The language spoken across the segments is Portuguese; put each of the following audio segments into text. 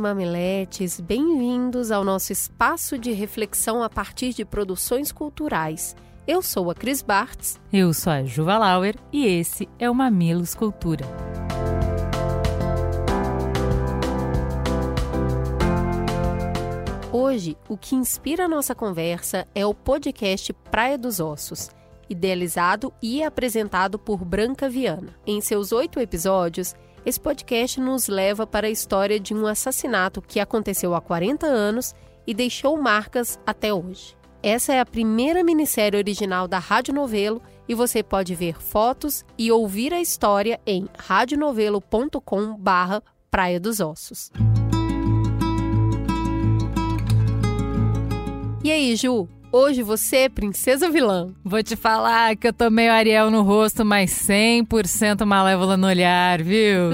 mamiletes, bem-vindos ao nosso espaço de reflexão a partir de produções culturais. Eu sou a Cris Bartz. Eu sou a Juva Lauer e esse é o Mamilos Cultura. Hoje, o que inspira a nossa conversa é o podcast Praia dos Ossos, idealizado e apresentado por Branca Viana. Em seus oito episódios, esse podcast nos leva para a história de um assassinato que aconteceu há 40 anos e deixou marcas até hoje. Essa é a primeira minissérie original da Rádio Novelo e você pode ver fotos e ouvir a história em radionovelo.com barra Praia dos Ossos. E aí, Ju, Hoje você é princesa vilã. Vou te falar que eu tô meio Ariel no rosto, mas 100% malévola no olhar, viu?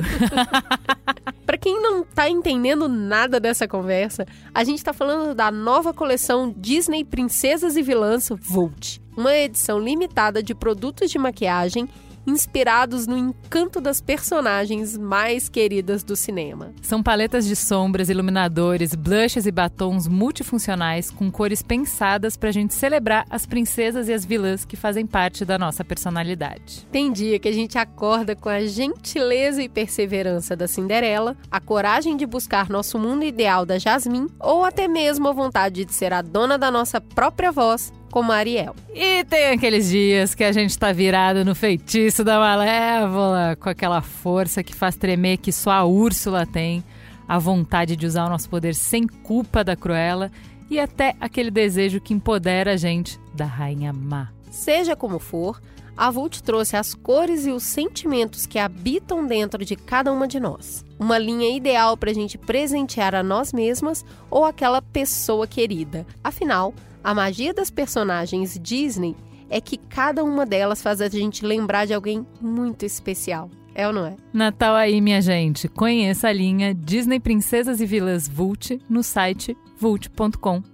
Para quem não tá entendendo nada dessa conversa, a gente tá falando da nova coleção Disney Princesas e Vilãs Volt, uma edição limitada de produtos de maquiagem inspirados no encanto das personagens mais queridas do cinema. São paletas de sombras, iluminadores, blushes e batons multifuncionais com cores pensadas para a gente celebrar as princesas e as vilãs que fazem parte da nossa personalidade. Tem dia que a gente acorda com a gentileza e perseverança da Cinderela, a coragem de buscar nosso mundo ideal da Jasmine ou até mesmo a vontade de ser a dona da nossa própria voz como Ariel. E tem aqueles dias que a gente tá virado no feitiço da Malévola, com aquela força que faz tremer que só a Úrsula tem, a vontade de usar o nosso poder sem culpa da Cruella e até aquele desejo que empodera a gente da Rainha Má. Seja como for, a Vult trouxe as cores e os sentimentos que habitam dentro de cada uma de nós. Uma linha ideal para a gente presentear a nós mesmas ou aquela pessoa querida. Afinal, a magia das personagens Disney é que cada uma delas faz a gente lembrar de alguém muito especial. É ou não é? Natal aí, minha gente. Conheça a linha Disney Princesas e Vilas Vult no site vult.com.br.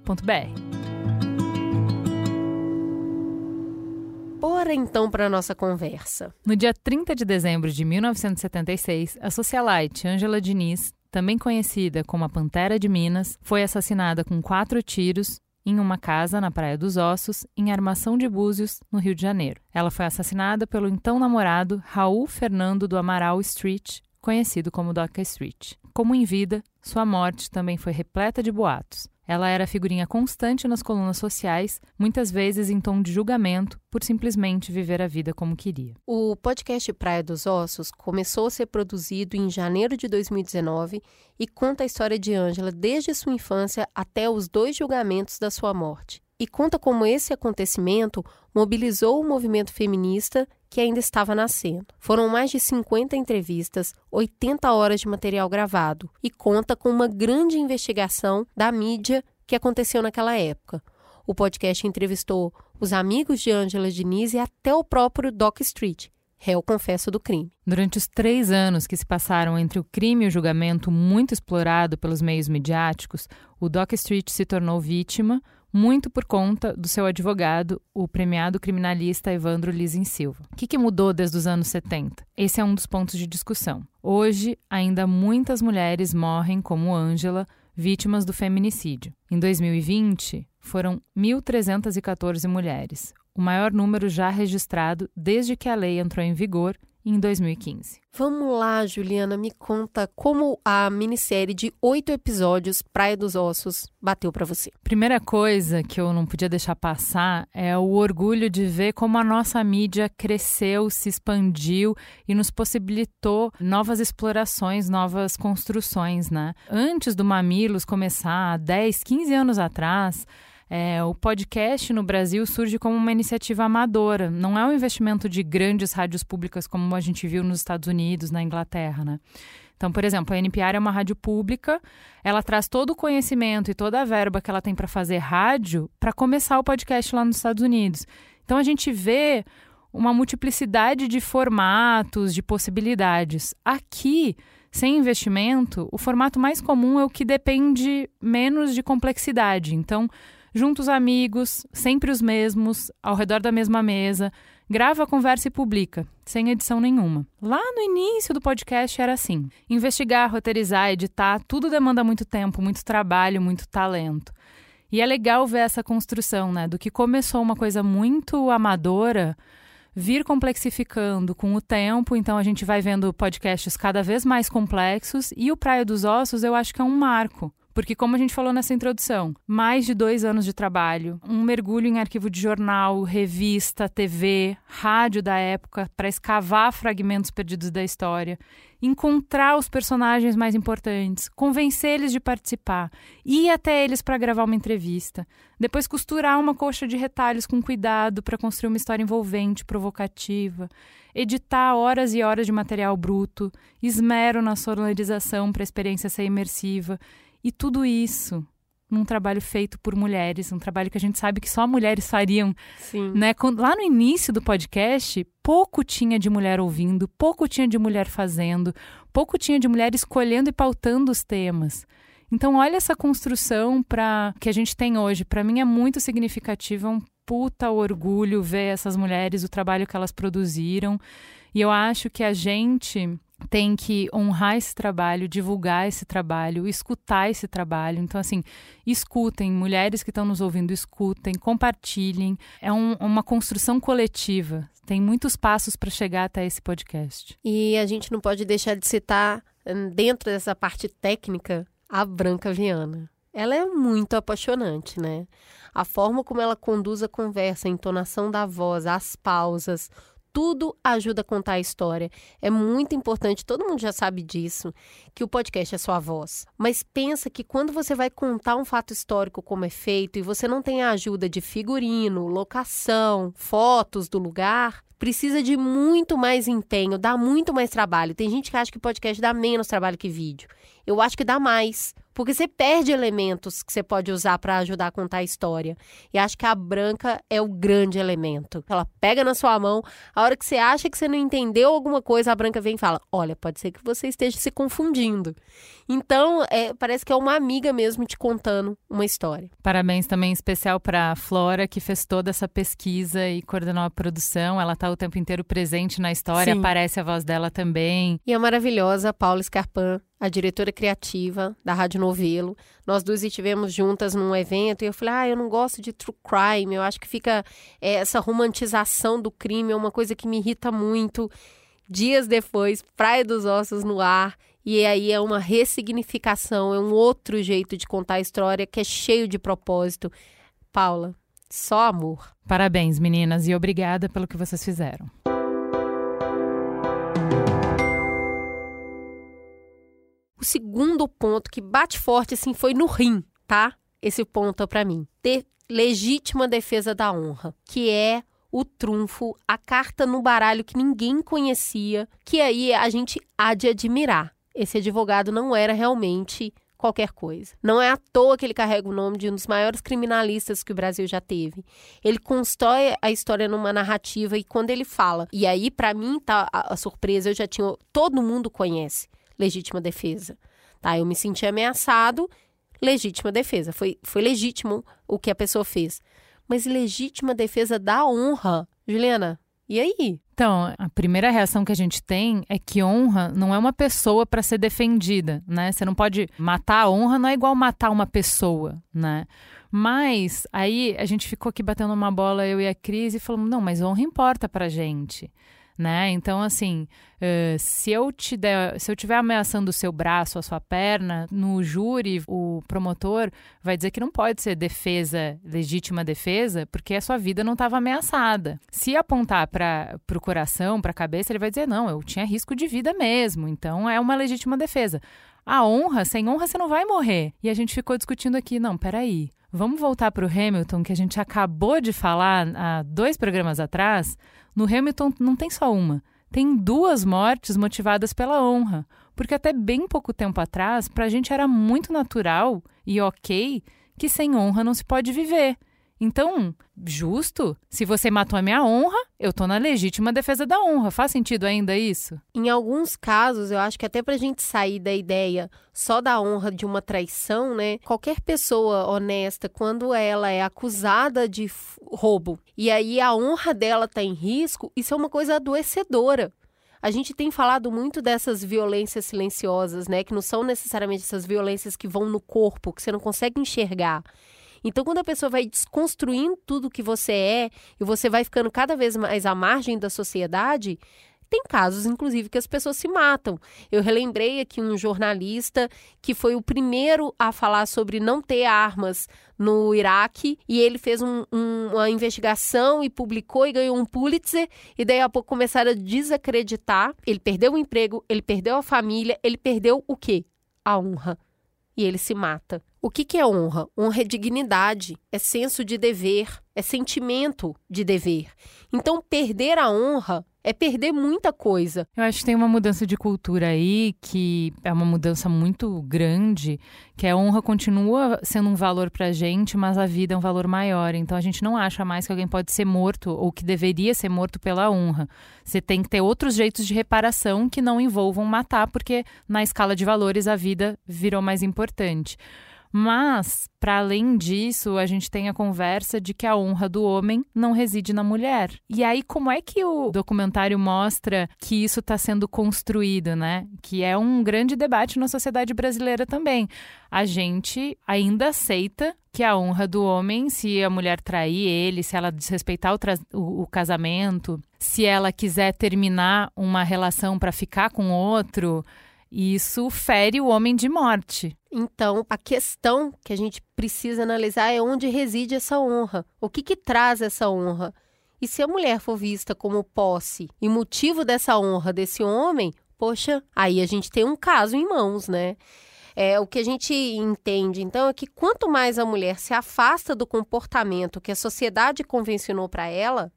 Bora então para nossa conversa. No dia 30 de dezembro de 1976, a socialite Angela Diniz, também conhecida como a Pantera de Minas, foi assassinada com quatro tiros em uma casa na Praia dos Ossos, em Armação de Búzios, no Rio de Janeiro. Ela foi assassinada pelo então namorado Raul Fernando do Amaral Street, conhecido como Doca Street. Como em vida, sua morte também foi repleta de boatos. Ela era figurinha constante nas colunas sociais, muitas vezes em tom de julgamento, por simplesmente viver a vida como queria. O podcast Praia dos Ossos começou a ser produzido em janeiro de 2019 e conta a história de Ângela desde sua infância até os dois julgamentos da sua morte. E conta como esse acontecimento mobilizou o movimento feminista que ainda estava nascendo. Foram mais de 50 entrevistas, 80 horas de material gravado e conta com uma grande investigação da mídia que aconteceu naquela época. O podcast entrevistou os amigos de Angela Diniz e até o próprio Doc Street, réu confesso do crime. Durante os três anos que se passaram entre o crime e o julgamento muito explorado pelos meios midiáticos, o Doc Street se tornou vítima, muito por conta do seu advogado, o premiado criminalista Evandro Lizin Silva. O que, que mudou desde os anos 70? Esse é um dos pontos de discussão. Hoje, ainda muitas mulheres morrem, como Ângela, vítimas do feminicídio. Em 2020, foram 1.314 mulheres, o maior número já registrado desde que a lei entrou em vigor em 2015. Vamos lá, Juliana, me conta como a minissérie de oito episódios Praia dos Ossos bateu para você. Primeira coisa que eu não podia deixar passar é o orgulho de ver como a nossa mídia cresceu, se expandiu e nos possibilitou novas explorações, novas construções, né? Antes do Mamilos começar, 10, 15 anos atrás, é, o podcast no Brasil surge como uma iniciativa amadora, não é um investimento de grandes rádios públicas como a gente viu nos Estados Unidos, na Inglaterra, né? Então, por exemplo, a NPR é uma rádio pública, ela traz todo o conhecimento e toda a verba que ela tem para fazer rádio para começar o podcast lá nos Estados Unidos. Então, a gente vê uma multiplicidade de formatos, de possibilidades. Aqui, sem investimento, o formato mais comum é o que depende menos de complexidade. Então, juntos amigos, sempre os mesmos, ao redor da mesma mesa, grava, conversa e publica, sem edição nenhuma. Lá no início do podcast era assim: investigar, roteirizar, editar, tudo demanda muito tempo, muito trabalho, muito talento. E é legal ver essa construção, né, do que começou uma coisa muito amadora vir complexificando com o tempo, então a gente vai vendo podcasts cada vez mais complexos e o Praia dos Ossos eu acho que é um marco. Porque, como a gente falou nessa introdução, mais de dois anos de trabalho, um mergulho em arquivo de jornal, revista, TV, rádio da época, para escavar fragmentos perdidos da história, encontrar os personagens mais importantes, convencer eles de participar, ir até eles para gravar uma entrevista, depois costurar uma coxa de retalhos com cuidado para construir uma história envolvente, provocativa, editar horas e horas de material bruto, esmero na sonorização para a experiência ser imersiva e tudo isso num trabalho feito por mulheres, um trabalho que a gente sabe que só mulheres fariam. Sim. Né? Lá no início do podcast, pouco tinha de mulher ouvindo, pouco tinha de mulher fazendo, pouco tinha de mulher escolhendo e pautando os temas. Então, olha essa construção para que a gente tem hoje. Para mim é muito significativa, é um puta orgulho ver essas mulheres, o trabalho que elas produziram. E eu acho que a gente tem que honrar esse trabalho, divulgar esse trabalho, escutar esse trabalho. Então, assim, escutem, mulheres que estão nos ouvindo, escutem, compartilhem. É um, uma construção coletiva. Tem muitos passos para chegar até esse podcast. E a gente não pode deixar de citar, hum, dentro dessa parte técnica, a Branca Viana. Ela é muito apaixonante, né? A forma como ela conduz a conversa, a entonação da voz, as pausas, tudo ajuda a contar a história. É muito importante, todo mundo já sabe disso, que o podcast é sua voz. Mas pensa que quando você vai contar um fato histórico como é feito e você não tem a ajuda de figurino, locação, fotos do lugar, precisa de muito mais empenho, dá muito mais trabalho. Tem gente que acha que podcast dá menos trabalho que vídeo. Eu acho que dá mais. Porque você perde elementos que você pode usar para ajudar a contar a história. E acho que a branca é o grande elemento. Ela pega na sua mão, a hora que você acha que você não entendeu alguma coisa, a branca vem e fala: Olha, pode ser que você esteja se confundindo. Então, é, parece que é uma amiga mesmo te contando uma história. Parabéns também especial para a Flora, que fez toda essa pesquisa e coordenou a produção. Ela está o tempo inteiro presente na história, Sim. aparece a voz dela também. E a maravilhosa Paula Scarpan, a diretora criativa da Rádio Novelo. Nós duas estivemos juntas num evento e eu falei: ah, eu não gosto de true crime, eu acho que fica é, essa romantização do crime, é uma coisa que me irrita muito. Dias depois, Praia dos Ossos no ar. E aí é uma ressignificação, é um outro jeito de contar a história que é cheio de propósito. Paula, só amor. Parabéns, meninas, e obrigada pelo que vocês fizeram. O segundo ponto que bate forte assim foi no rim, tá? Esse ponto é para mim. Ter legítima defesa da honra, que é o trunfo, a carta no baralho que ninguém conhecia, que aí a gente há de admirar. Esse advogado não era realmente qualquer coisa. Não é à toa que ele carrega o nome de um dos maiores criminalistas que o Brasil já teve. Ele constrói a história numa narrativa e quando ele fala, e aí para mim tá a, a surpresa, eu já tinha, todo mundo conhece legítima defesa. Tá? Eu me senti ameaçado, legítima defesa. Foi, foi legítimo o que a pessoa fez. Mas legítima defesa da honra. Juliana, e aí? Então, a primeira reação que a gente tem é que honra não é uma pessoa para ser defendida, né? Você não pode matar a honra, não é igual matar uma pessoa, né? Mas aí a gente ficou aqui batendo uma bola, eu e a Cris, e falamos: não, mas honra importa pra gente né? Então, assim, uh, se eu te der, se eu estiver ameaçando o seu braço, a sua perna, no júri, o promotor vai dizer que não pode ser defesa, legítima defesa, porque a sua vida não estava ameaçada. Se apontar para o coração, para a cabeça, ele vai dizer: não, eu tinha risco de vida mesmo, então é uma legítima defesa. A honra, sem honra você não vai morrer. E a gente ficou discutindo aqui, não, peraí. Vamos voltar para o Hamilton, que a gente acabou de falar há dois programas atrás. No Hamilton não tem só uma, tem duas mortes motivadas pela honra. Porque até bem pouco tempo atrás, para a gente era muito natural e ok que sem honra não se pode viver. Então, justo? Se você matou a minha honra, eu tô na legítima defesa da honra. Faz sentido ainda isso? Em alguns casos, eu acho que até pra gente sair da ideia só da honra de uma traição, né? Qualquer pessoa honesta, quando ela é acusada de roubo e aí a honra dela tá em risco, isso é uma coisa adoecedora. A gente tem falado muito dessas violências silenciosas, né? Que não são necessariamente essas violências que vão no corpo, que você não consegue enxergar. Então, quando a pessoa vai desconstruindo tudo que você é e você vai ficando cada vez mais à margem da sociedade, tem casos, inclusive, que as pessoas se matam. Eu relembrei aqui um jornalista que foi o primeiro a falar sobre não ter armas no Iraque e ele fez um, um, uma investigação e publicou e ganhou um Pulitzer e daí a pouco começaram a desacreditar. Ele perdeu o emprego, ele perdeu a família, ele perdeu o quê? A honra. E ele se mata. O que, que é honra? Honra é dignidade, é senso de dever, é sentimento de dever. Então, perder a honra é perder muita coisa. Eu acho que tem uma mudança de cultura aí que é uma mudança muito grande, que a honra continua sendo um valor pra gente, mas a vida é um valor maior. Então a gente não acha mais que alguém pode ser morto ou que deveria ser morto pela honra. Você tem que ter outros jeitos de reparação que não envolvam matar, porque na escala de valores a vida virou mais importante. Mas, para além disso, a gente tem a conversa de que a honra do homem não reside na mulher. E aí, como é que o documentário mostra que isso está sendo construído, né? Que é um grande debate na sociedade brasileira também. A gente ainda aceita que a honra do homem, se a mulher trair ele, se ela desrespeitar o, o, o casamento, se ela quiser terminar uma relação para ficar com outro, isso fere o homem de morte. Então, a questão que a gente precisa analisar é onde reside essa honra. O que, que traz essa honra? E se a mulher for vista como posse e motivo dessa honra desse homem, poxa, aí a gente tem um caso em mãos, né? É, o que a gente entende, então, é que quanto mais a mulher se afasta do comportamento que a sociedade convencionou para ela,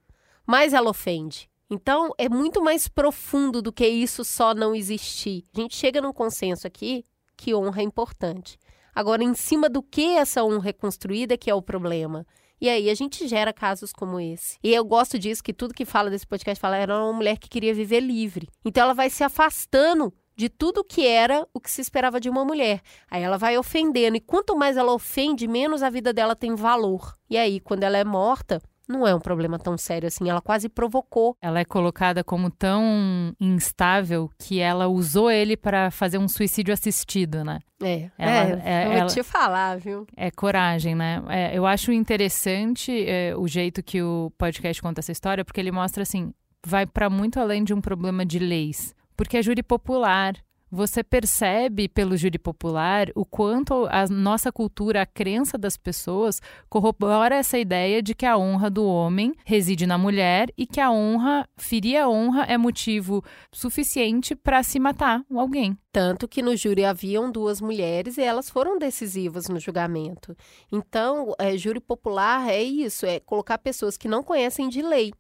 mais ela ofende. Então, é muito mais profundo do que isso só não existir. A gente chega num consenso aqui que honra é importante. Agora, em cima do que essa honra é construída que é o problema. E aí a gente gera casos como esse. E eu gosto disso, que tudo que fala desse podcast fala era uma mulher que queria viver livre. Então ela vai se afastando de tudo que era o que se esperava de uma mulher. Aí ela vai ofendendo. E quanto mais ela ofende, menos a vida dela tem valor. E aí, quando ela é morta, não é um problema tão sério assim. Ela quase provocou. Ela é colocada como tão instável que ela usou ele para fazer um suicídio assistido, né? É, ela, é, é, vou ela, te falar, viu? É coragem, né? É, eu acho interessante é, o jeito que o podcast conta essa história, porque ele mostra assim, vai para muito além de um problema de leis. Porque é júri popular, você percebe pelo júri popular o quanto a nossa cultura, a crença das pessoas corrobora essa ideia de que a honra do homem reside na mulher e que a honra, ferir a honra é motivo suficiente para se matar alguém. Tanto que no júri haviam duas mulheres e elas foram decisivas no julgamento. Então, é, júri popular é isso, é colocar pessoas que não conhecem de lei,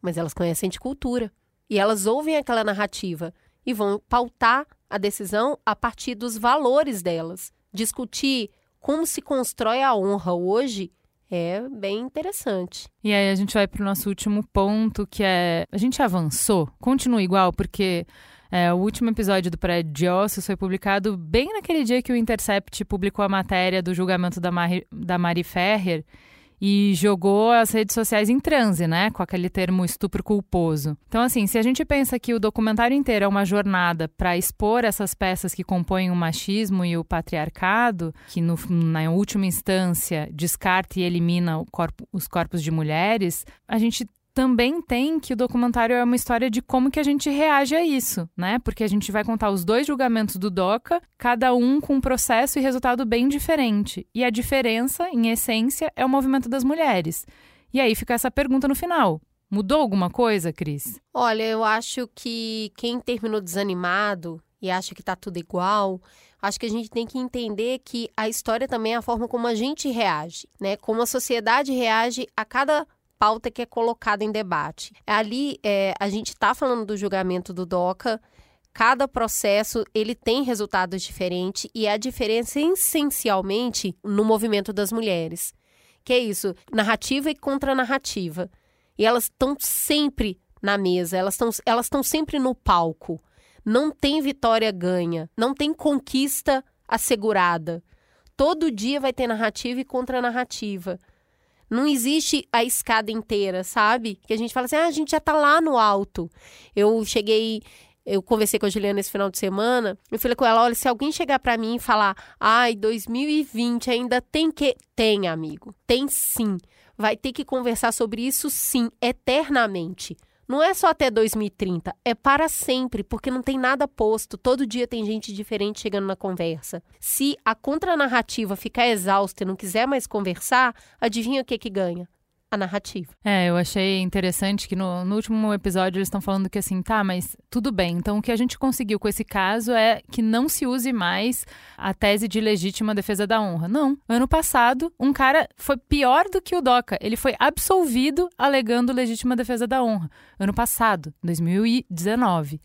mas elas conhecem de cultura. E elas ouvem aquela narrativa e vão pautar a decisão a partir dos valores delas. Discutir como se constrói a honra hoje é bem interessante. E aí a gente vai para o nosso último ponto, que é a gente avançou, continua igual, porque é, o último episódio do Prédio de Ossos foi publicado bem naquele dia que o Intercept publicou a matéria do julgamento da Mari, da Mari Ferrer e jogou as redes sociais em transe, né? Com aquele termo estupro culposo. Então, assim, se a gente pensa que o documentário inteiro é uma jornada para expor essas peças que compõem o machismo e o patriarcado, que no, na última instância descarta e elimina corpo, os corpos de mulheres, a gente também tem que o documentário é uma história de como que a gente reage a isso, né? Porque a gente vai contar os dois julgamentos do DOCA, cada um com um processo e resultado bem diferente. E a diferença, em essência, é o movimento das mulheres. E aí fica essa pergunta no final. Mudou alguma coisa, Cris? Olha, eu acho que quem terminou desanimado e acha que tá tudo igual, acho que a gente tem que entender que a história também é a forma como a gente reage, né? Como a sociedade reage a cada pauta que é colocada em debate. Ali, é, a gente está falando do julgamento do DOCA, Cada processo ele tem resultados diferentes e a diferença é essencialmente no movimento das mulheres. Que é isso, narrativa e contranarrativa. E elas estão sempre na mesa, elas estão elas sempre no palco. Não tem vitória ganha, não tem conquista assegurada. Todo dia vai ter narrativa e contranarrativa. Não existe a escada inteira, sabe? Que a gente fala assim, ah, a gente já tá lá no alto. Eu cheguei, eu conversei com a Juliana esse final de semana, eu falei com ela, olha, se alguém chegar para mim e falar, ai, 2020 ainda tem que... Tem, amigo, tem sim. Vai ter que conversar sobre isso sim, eternamente. Não é só até 2030, é para sempre, porque não tem nada posto. Todo dia tem gente diferente chegando na conversa. Se a contranarrativa ficar exausta e não quiser mais conversar, adivinha o que que ganha? A narrativa. É, eu achei interessante que no, no último episódio eles estão falando que assim, tá, mas tudo bem. Então o que a gente conseguiu com esse caso é que não se use mais a tese de legítima defesa da honra. Não. Ano passado, um cara foi pior do que o Doca. Ele foi absolvido alegando legítima defesa da honra. Ano passado, 2019.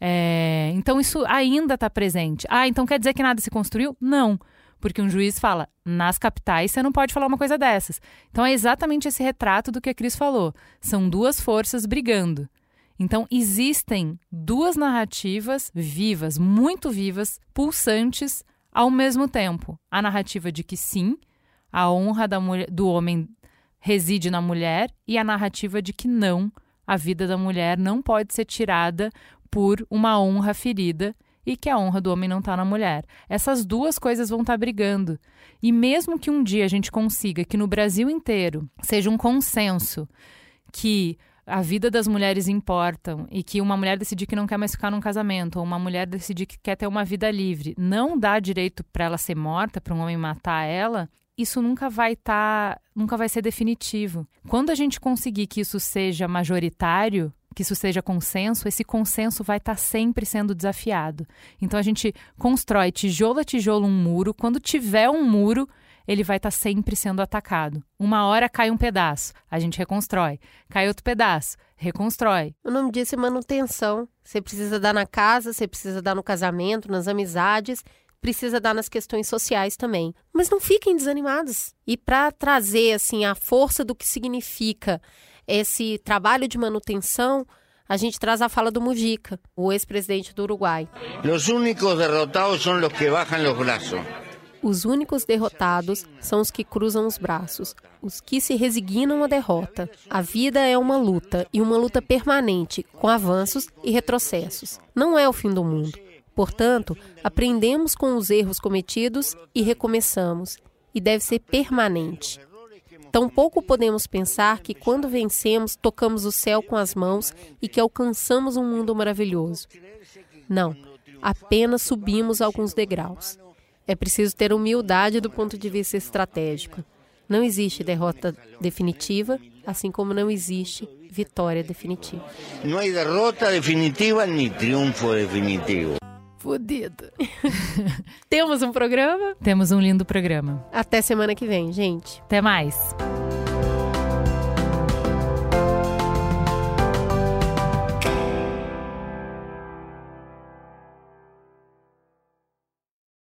É, então isso ainda está presente. Ah, então quer dizer que nada se construiu? Não. Porque um juiz fala, nas capitais você não pode falar uma coisa dessas. Então é exatamente esse retrato do que a Cris falou. São duas forças brigando. Então existem duas narrativas vivas, muito vivas, pulsantes ao mesmo tempo. A narrativa de que sim, a honra mulher, do homem reside na mulher e a narrativa de que não, a vida da mulher não pode ser tirada por uma honra ferida e que a honra do homem não está na mulher. Essas duas coisas vão estar tá brigando. E mesmo que um dia a gente consiga que no Brasil inteiro seja um consenso que a vida das mulheres importam e que uma mulher decidir que não quer mais ficar num casamento ou uma mulher decidir que quer ter uma vida livre não dá direito para ela ser morta, para um homem matar ela, isso nunca vai estar, tá, nunca vai ser definitivo. Quando a gente conseguir que isso seja majoritário, que isso seja consenso, esse consenso vai estar tá sempre sendo desafiado. Então a gente constrói tijolo a tijolo um muro. Quando tiver um muro, ele vai estar tá sempre sendo atacado. Uma hora cai um pedaço, a gente reconstrói. Cai outro pedaço, reconstrói. O nome disso é manutenção. Você precisa dar na casa, você precisa dar no casamento, nas amizades, precisa dar nas questões sociais também. Mas não fiquem desanimados. E para trazer assim a força do que significa esse trabalho de manutenção, a gente traz a fala do Mujica, o ex-presidente do Uruguai. Os únicos derrotados são os que baixam os braços. Os únicos derrotados são os que cruzam os braços, os que se resignam à derrota. A vida é uma luta, e uma luta permanente, com avanços e retrocessos. Não é o fim do mundo. Portanto, aprendemos com os erros cometidos e recomeçamos, e deve ser permanente. Tampouco podemos pensar que quando vencemos, tocamos o céu com as mãos e que alcançamos um mundo maravilhoso. Não, apenas subimos alguns degraus. É preciso ter humildade do ponto de vista estratégico. Não existe derrota definitiva, assim como não existe vitória definitiva. Não há derrota definitiva nem triunfo definitivo. Fudido. Temos um programa? Temos um lindo programa. Até semana que vem, gente. Até mais.